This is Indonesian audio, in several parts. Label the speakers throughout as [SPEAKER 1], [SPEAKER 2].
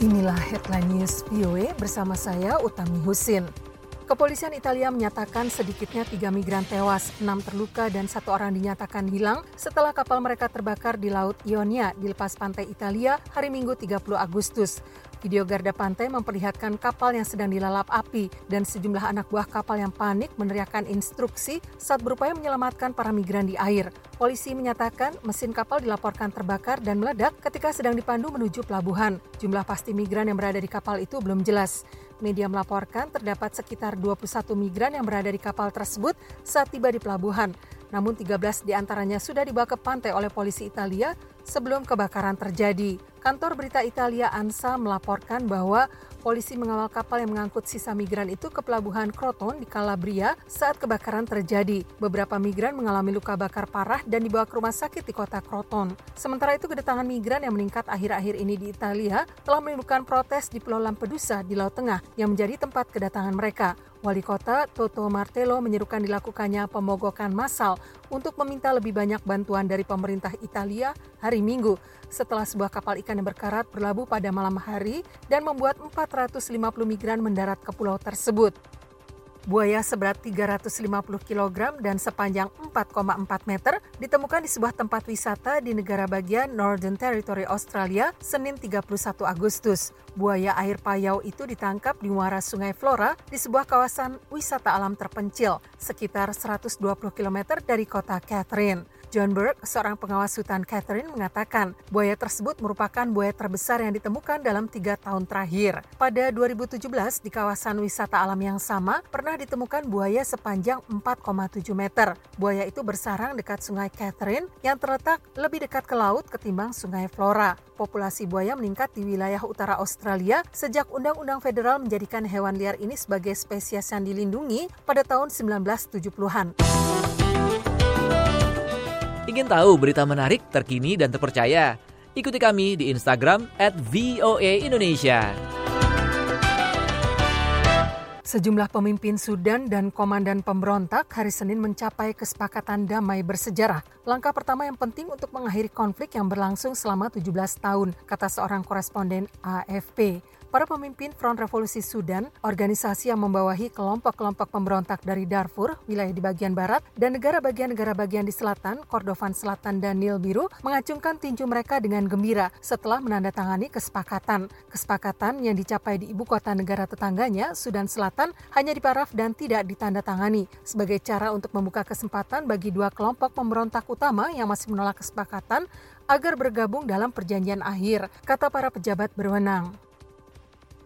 [SPEAKER 1] Inilah headline news VOA bersama saya Utami Husin. Kepolisian Italia menyatakan sedikitnya tiga migran tewas, enam terluka dan satu orang dinyatakan hilang setelah kapal mereka terbakar di Laut Ionia di lepas pantai Italia hari Minggu 30 Agustus. Video garda pantai memperlihatkan kapal yang sedang dilalap api dan sejumlah anak buah kapal yang panik meneriakkan instruksi saat berupaya menyelamatkan para migran di air. Polisi menyatakan mesin kapal dilaporkan terbakar dan meledak ketika sedang dipandu menuju pelabuhan. Jumlah pasti migran yang berada di kapal itu belum jelas. Media melaporkan terdapat sekitar 21 migran yang berada di kapal tersebut saat tiba di pelabuhan. Namun 13 di antaranya sudah dibawa ke pantai oleh polisi Italia sebelum kebakaran terjadi. Kantor berita Italia ANSA melaporkan bahwa polisi mengawal kapal yang mengangkut sisa migran itu ke pelabuhan Croton di Calabria saat kebakaran terjadi. Beberapa migran mengalami luka bakar parah dan dibawa ke rumah sakit di kota Croton. Sementara itu kedatangan migran yang meningkat akhir-akhir ini di Italia telah menimbulkan protes di Pulau Lampedusa di Laut Tengah yang menjadi tempat kedatangan mereka. Wali kota Toto Martello menyerukan dilakukannya pemogokan massal untuk meminta lebih banyak bantuan dari pemerintah Italia hari Minggu setelah sebuah kapal ikan yang berkarat berlabuh pada malam hari dan membuat 450 migran mendarat ke pulau tersebut. Buaya seberat 350 kg dan sepanjang 4,4 meter ditemukan di sebuah tempat wisata di negara bagian Northern Territory Australia Senin 31 Agustus. Buaya air payau itu ditangkap di muara Sungai Flora di sebuah kawasan wisata alam terpencil sekitar 120 km dari kota Catherine. John Burke, seorang pengawas hutan Catherine, mengatakan buaya tersebut merupakan buaya terbesar yang ditemukan dalam tiga tahun terakhir. Pada 2017, di kawasan wisata alam yang sama, pernah ditemukan buaya sepanjang 4,7 meter. Buaya itu bersarang dekat sungai Catherine yang terletak lebih dekat ke laut ketimbang sungai Flora. Populasi buaya meningkat di wilayah utara Australia sejak Undang-Undang Federal menjadikan hewan liar ini sebagai spesies yang dilindungi pada tahun 1970-an.
[SPEAKER 2] Ingin tahu berita menarik, terkini, dan terpercaya? Ikuti kami di Instagram at VOA Indonesia.
[SPEAKER 1] Sejumlah pemimpin Sudan dan komandan pemberontak hari Senin mencapai kesepakatan damai bersejarah. Langkah pertama yang penting untuk mengakhiri konflik yang berlangsung selama 17 tahun, kata seorang koresponden AFP. Para pemimpin Front Revolusi Sudan, organisasi yang membawahi kelompok-kelompok pemberontak dari Darfur, wilayah di bagian barat, dan negara bagian-negara bagian di selatan, Kordofan Selatan dan Nil Biru, mengacungkan tinju mereka dengan gembira setelah menandatangani kesepakatan. Kesepakatan yang dicapai di ibu kota negara tetangganya, Sudan Selatan, hanya diparaf dan tidak ditandatangani sebagai cara untuk membuka kesempatan bagi dua kelompok pemberontak utama yang masih menolak kesepakatan agar bergabung dalam perjanjian akhir, kata para pejabat berwenang.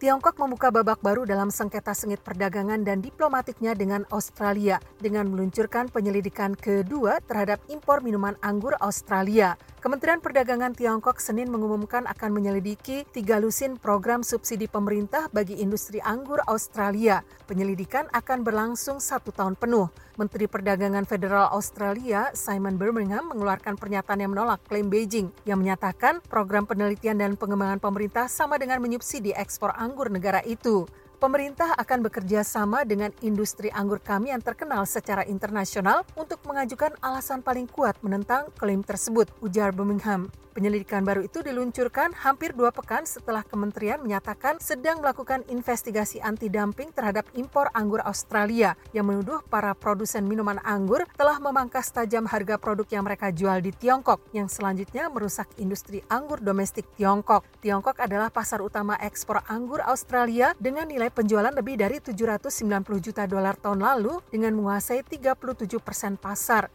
[SPEAKER 1] Tiongkok membuka babak baru dalam sengketa sengit perdagangan dan diplomatiknya dengan Australia dengan meluncurkan penyelidikan kedua terhadap impor minuman anggur Australia. Kementerian Perdagangan Tiongkok Senin mengumumkan akan menyelidiki tiga lusin program subsidi pemerintah bagi industri anggur Australia. Penyelidikan akan berlangsung satu tahun penuh. Menteri Perdagangan Federal Australia Simon Birmingham mengeluarkan pernyataan yang menolak klaim Beijing yang menyatakan program penelitian dan pengembangan pemerintah sama dengan menyubsidi ekspor anggur negara itu. Pemerintah akan bekerja sama dengan industri anggur kami yang terkenal secara internasional untuk mengajukan alasan paling kuat menentang klaim tersebut, ujar Birmingham. Penyelidikan baru itu diluncurkan hampir dua pekan setelah kementerian menyatakan sedang melakukan investigasi anti-dumping terhadap impor anggur Australia yang menuduh para produsen minuman anggur telah memangkas tajam harga produk yang mereka jual di Tiongkok yang selanjutnya merusak industri anggur domestik Tiongkok. Tiongkok adalah pasar utama ekspor anggur Australia dengan nilai penjualan lebih dari 790 juta dolar tahun lalu dengan menguasai 37 persen pasar.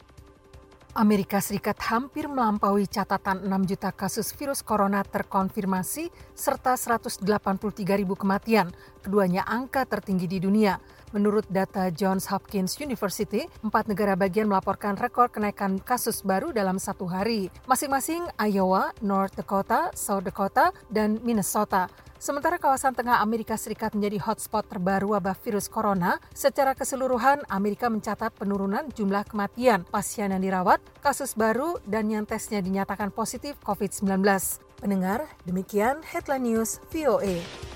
[SPEAKER 1] Amerika Serikat hampir melampaui catatan 6 juta kasus virus corona terkonfirmasi serta 183 ribu kematian. Keduanya angka tertinggi di dunia. Menurut data Johns Hopkins University, empat negara bagian melaporkan rekor kenaikan kasus baru dalam satu hari, masing-masing Iowa, North Dakota, South Dakota, dan Minnesota. Sementara kawasan tengah Amerika Serikat menjadi hotspot terbaru wabah virus corona, secara keseluruhan Amerika mencatat penurunan jumlah kematian pasien yang dirawat, kasus baru, dan yang tesnya dinyatakan positif COVID-19. Pendengar, demikian Headline News VOA.